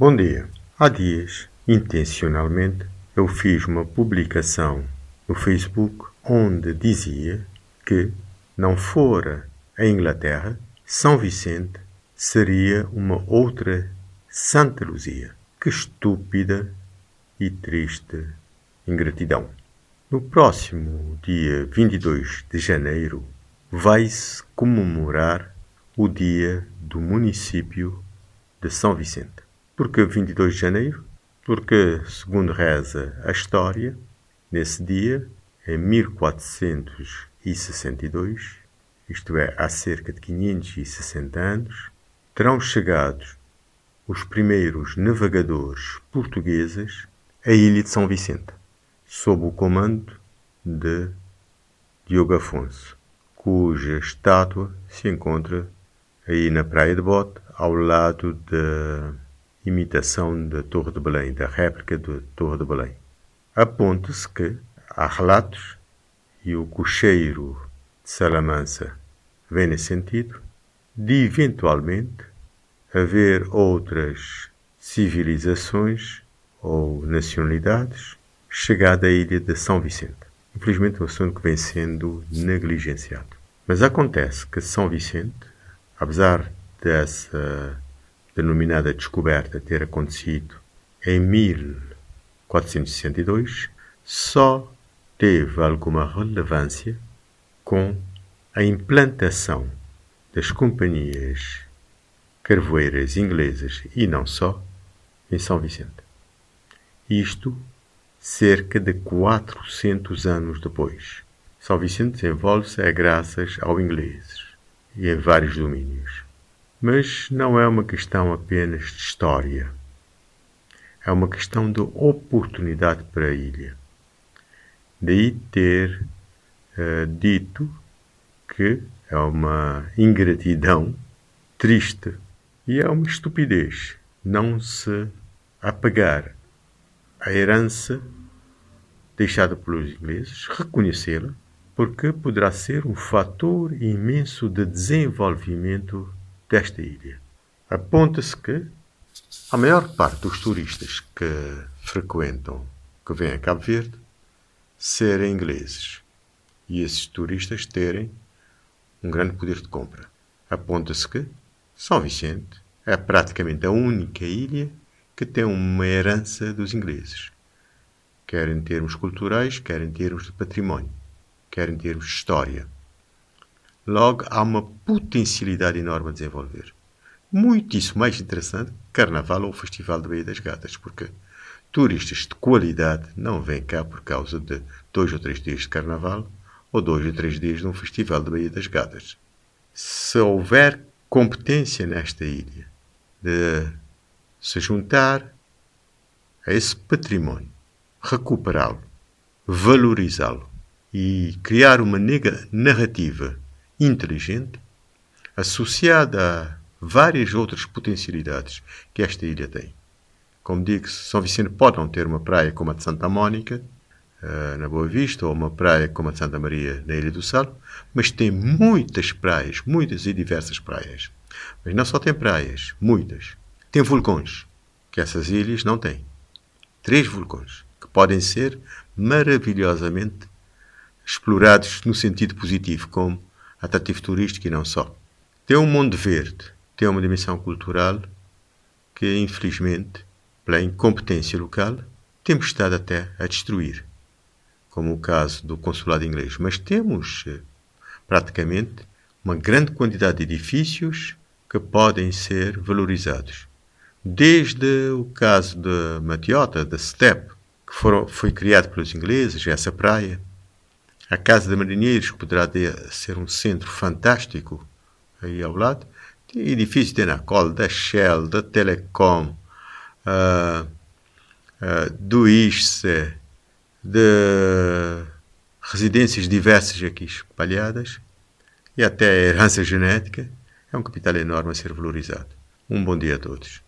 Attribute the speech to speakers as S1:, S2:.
S1: Bom dia. Há dias, intencionalmente, eu fiz uma publicação no Facebook onde dizia que, não fora a Inglaterra, São Vicente seria uma outra Santa Luzia. Que estúpida e triste ingratidão. No próximo dia 22 de janeiro vai-se comemorar o dia do município de São Vicente. Porque 22 de janeiro? Porque, segundo reza a história, nesse dia, em 1462, isto é, há cerca de 560 anos, terão chegado os primeiros navegadores portugueses à ilha de São Vicente, sob o comando de Diogo Afonso, cuja estátua se encontra aí na Praia de Bote, ao lado da imitação da Torre de Belém, da réplica da Torre de Belém. Aponta-se que há relatos, e o cocheiro de Salamanca vem nesse sentido, de eventualmente haver outras civilizações ou nacionalidades chegada à ilha de São Vicente. Infelizmente um assunto que vem sendo negligenciado. Mas acontece que São Vicente, apesar dessa denominada descoberta ter acontecido em 1462, só teve alguma relevância com a implantação das companhias carvoeiras inglesas e não só em São Vicente. Isto cerca de 400 anos depois. São Vicente desenvolve-se graças aos ingleses e em vários domínios. Mas não é uma questão apenas de história. É uma questão de oportunidade para a ilha. Daí ter uh, dito que é uma ingratidão triste e é uma estupidez não se apagar a herança deixada pelos ingleses, reconhecê-la, porque poderá ser um fator imenso de desenvolvimento desta ilha. Aponta-se que a maior parte dos turistas que frequentam, que vêm a Cabo Verde, serem ingleses e esses turistas terem um grande poder de compra. Aponta-se que São Vicente é praticamente a única ilha que tem uma herança dos ingleses, quer em termos culturais, quer em termos de património, quer em termos de história. Logo, há uma potencialidade enorme a desenvolver. Muitíssimo mais interessante Carnaval ou Festival de Baía das Gatas, porque turistas de qualidade não vêm cá por causa de dois ou três dias de Carnaval ou dois ou três dias de um Festival de Baía das Gatas. Se houver competência nesta ilha de se juntar a esse património, recuperá-lo, valorizá-lo e criar uma narrativa inteligente, associada a várias outras potencialidades que esta ilha tem. Como digo, São Vicente pode não ter uma praia como a de Santa Mónica, uh, na Boa Vista, ou uma praia como a de Santa Maria, na Ilha do Sal, mas tem muitas praias, muitas e diversas praias. Mas não só tem praias, muitas. Tem vulcões, que essas ilhas não têm. Três vulcões, que podem ser maravilhosamente explorados no sentido positivo, como atrativo turístico e não só. Tem um mundo verde, tem uma dimensão cultural que, infelizmente, pela incompetência local, temos estado até a destruir, como o caso do consulado inglês. Mas temos, eh, praticamente, uma grande quantidade de edifícios que podem ser valorizados. Desde o caso de Matiota, da Step, que foram, foi criado pelos ingleses, essa praia, a Casa de Marinheiros, que poderá ser um centro fantástico aí ao lado, tem edifícios de Enacol, da Shell, da Telecom, uh, uh, do ISCE, de residências diversas aqui espalhadas, e até a herança genética, é um capital enorme a ser valorizado. Um bom dia a todos.